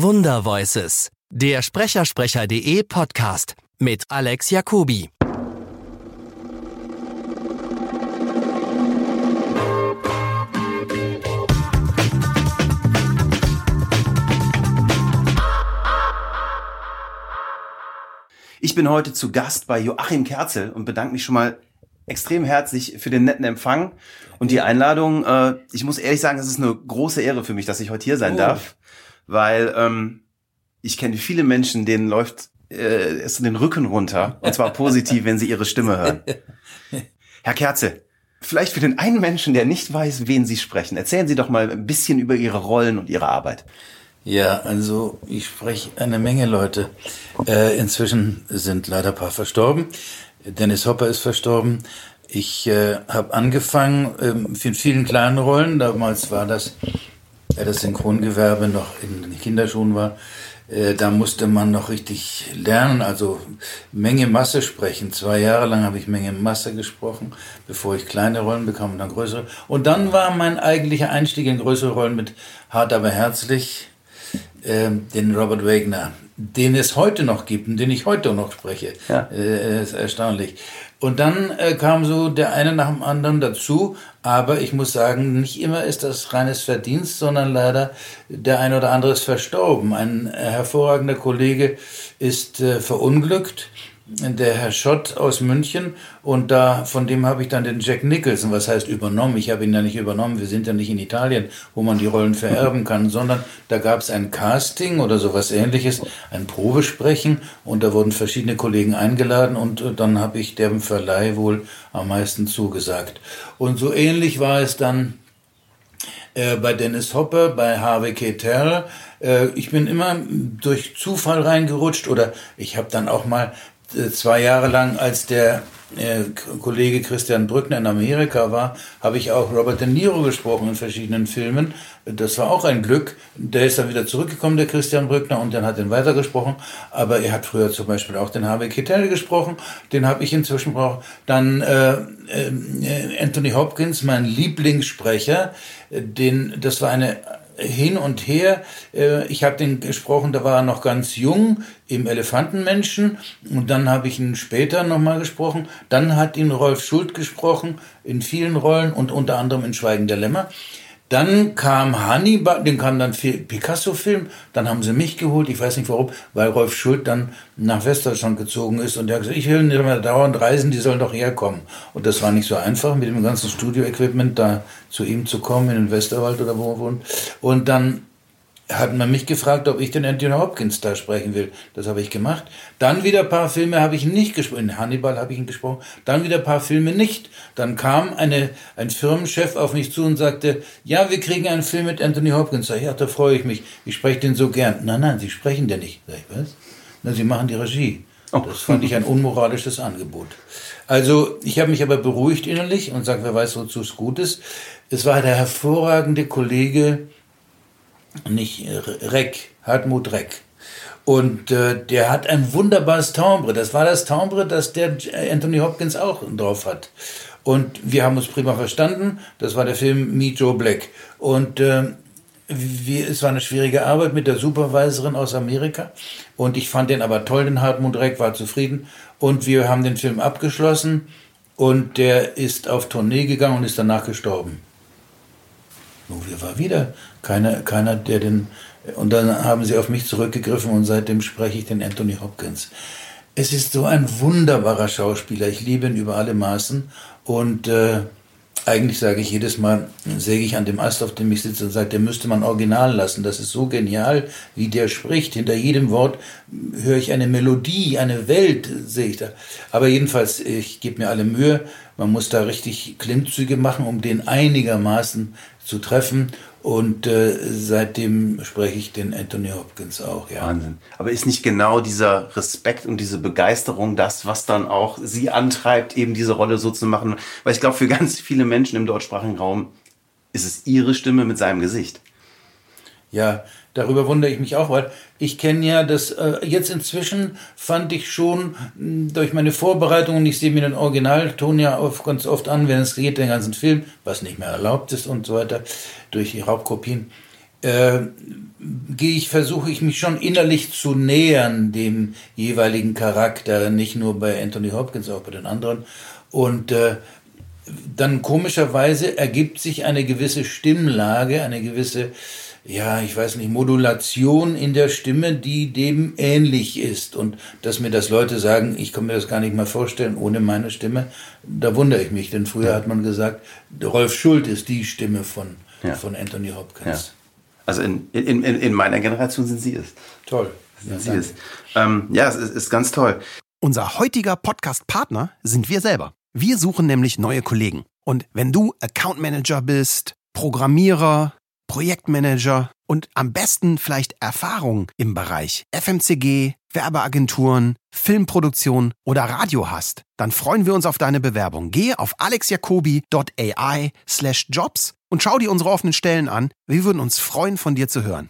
Wundervoices, der Sprechersprecher.de Podcast mit Alex Jacobi. Ich bin heute zu Gast bei Joachim Kerzel und bedanke mich schon mal extrem herzlich für den netten Empfang und die Einladung. Äh, ich muss ehrlich sagen, es ist eine große Ehre für mich, dass ich heute hier sein oh. darf, weil ähm, ich kenne viele Menschen, denen läuft äh, es den Rücken runter und zwar positiv, wenn sie ihre Stimme hören. Herr Kerzel, vielleicht für den einen Menschen, der nicht weiß, wen Sie sprechen, erzählen Sie doch mal ein bisschen über Ihre Rollen und Ihre Arbeit. Ja, also ich spreche eine Menge Leute. Äh, inzwischen sind leider ein paar verstorben. Dennis Hopper ist verstorben. Ich äh, habe angefangen ähm, in vielen kleinen Rollen. Damals war das, das Synchrongewerbe noch in den Kinderschuhen war. Äh, da musste man noch richtig lernen, also Menge Masse sprechen. Zwei Jahre lang habe ich Menge Masse gesprochen, bevor ich kleine Rollen bekam und dann größere. Und dann war mein eigentlicher Einstieg in größere Rollen mit Hart aber herzlich, äh, den Robert Wagner den es heute noch gibt und den ich heute noch spreche. Ja. Äh, ist erstaunlich. Und dann äh, kam so der eine nach dem anderen dazu, aber ich muss sagen, nicht immer ist das reines Verdienst, sondern leider der eine oder andere ist verstorben. Ein hervorragender Kollege ist äh, verunglückt der Herr Schott aus München und da von dem habe ich dann den Jack Nicholson, was heißt übernommen? Ich habe ihn ja nicht übernommen, wir sind ja nicht in Italien, wo man die Rollen vererben kann, sondern da gab es ein Casting oder sowas ähnliches, ein Probesprechen und da wurden verschiedene Kollegen eingeladen und dann habe ich dem Verleih wohl am meisten zugesagt. Und so ähnlich war es dann äh, bei Dennis Hopper, bei Harvey Keitel. Äh, ich bin immer durch Zufall reingerutscht oder ich habe dann auch mal zwei Jahre lang, als der äh, Kollege Christian Brückner in Amerika war, habe ich auch Robert De Niro gesprochen in verschiedenen Filmen. Das war auch ein Glück. Der ist dann wieder zurückgekommen, der Christian Brückner, und dann hat er weitergesprochen. Aber er hat früher zum Beispiel auch den Harvey Keitel gesprochen. Den habe ich inzwischen braucht. Dann äh, äh, Anthony Hopkins, mein Lieblingssprecher. Den, das war eine hin und her. Äh, ich habe den gesprochen, da war er noch ganz jung im Elefantenmenschen und dann habe ich ihn später nochmal gesprochen. Dann hat ihn Rolf Schult gesprochen in vielen Rollen und unter anderem in Schweigen der Lämmer. Dann kam Hannibal, den kam dann Picasso-Film, dann haben sie mich geholt, ich weiß nicht warum, weil Rolf Schult dann nach Westdeutschland gezogen ist und der hat gesagt, ich will nicht mehr dauernd reisen, die sollen doch herkommen. Und das war nicht so einfach, mit dem ganzen Studio-Equipment da zu ihm zu kommen, in den Westerwald oder wo er wohnt. Und dann hat man mich gefragt, ob ich den Anthony Hopkins da sprechen will. Das habe ich gemacht. Dann wieder ein paar Filme habe ich nicht gesprochen. In Hannibal habe ich ihn gesprochen. Dann wieder ein paar Filme nicht. Dann kam eine, ein Firmenchef auf mich zu und sagte, ja, wir kriegen einen Film mit Anthony Hopkins. Sag ich, ja, da freue ich mich. Ich spreche den so gern. Nein, nein, Sie sprechen den nicht. Sag ich, was? Na, Sie machen die Regie. Oh. Das fand ich ein unmoralisches Angebot. Also, ich habe mich aber beruhigt innerlich und sage, wer weiß, wozu es gut ist. Es war der hervorragende Kollege, nicht äh, Reck, Hartmut Reck. Und äh, der hat ein wunderbares Timbre. Das war das Timbre, das der Anthony Hopkins auch drauf hat. Und wir haben uns prima verstanden. Das war der Film Meet Joe Black. Und äh, wir, es war eine schwierige Arbeit mit der Supervisorin aus Amerika. Und ich fand den aber toll, den Hartmut Reck, war zufrieden. Und wir haben den Film abgeschlossen. Und der ist auf Tournee gegangen und ist danach gestorben. Nun, wir war wieder keiner, keiner, der den. Und dann haben sie auf mich zurückgegriffen und seitdem spreche ich den Anthony Hopkins. Es ist so ein wunderbarer Schauspieler. Ich liebe ihn über alle Maßen. Und äh, eigentlich sage ich jedes Mal, säge ich an dem Ast, auf dem ich sitze und sage, der müsste man original lassen. Das ist so genial, wie der spricht. Hinter jedem Wort höre ich eine Melodie, eine Welt, sehe ich da. Aber jedenfalls, ich gebe mir alle Mühe. Man muss da richtig Klimmzüge machen, um den einigermaßen zu treffen. Und äh, seitdem spreche ich den Anthony Hopkins auch, ja. Wahnsinn. Aber ist nicht genau dieser Respekt und diese Begeisterung das, was dann auch Sie antreibt, eben diese Rolle so zu machen? Weil ich glaube, für ganz viele Menschen im deutschsprachigen Raum ist es Ihre Stimme mit seinem Gesicht. Ja, darüber wundere ich mich auch, weil ich kenne ja das, äh, jetzt inzwischen fand ich schon mh, hm, durch meine Vorbereitungen, ich sehe mir den Originalton ja oft, ganz oft an, wenn es geht, den ganzen Film, was nicht mehr erlaubt ist und so weiter, durch die Raubkopien. äh, gehe ich, versuche ich mich schon innerlich zu nähern dem jeweiligen Charakter, nicht nur bei Anthony Hopkins, auch bei den anderen. Und äh, dann komischerweise ergibt sich eine gewisse Stimmlage, eine gewisse, ja, ich weiß nicht, Modulation in der Stimme, die dem ähnlich ist. Und dass mir das Leute sagen, ich kann mir das gar nicht mal vorstellen ohne meine Stimme, da wundere ich mich. Denn früher hat man gesagt, Rolf Schult ist die Stimme von, ja. von Anthony Hopkins. Ja. Also in, in, in, in meiner Generation sind Sie es. Toll. Sind ja, Sie es. Ähm, ja, es ist, ist ganz toll. Unser heutiger Podcast-Partner sind wir selber. Wir suchen nämlich neue Kollegen. Und wenn du Account Manager bist, Programmierer, Projektmanager und am besten vielleicht Erfahrung im Bereich FMCG, Werbeagenturen, Filmproduktion oder Radio hast, dann freuen wir uns auf deine Bewerbung. Gehe auf alexjacobi.ai slash jobs und schau dir unsere offenen Stellen an. Wir würden uns freuen, von dir zu hören.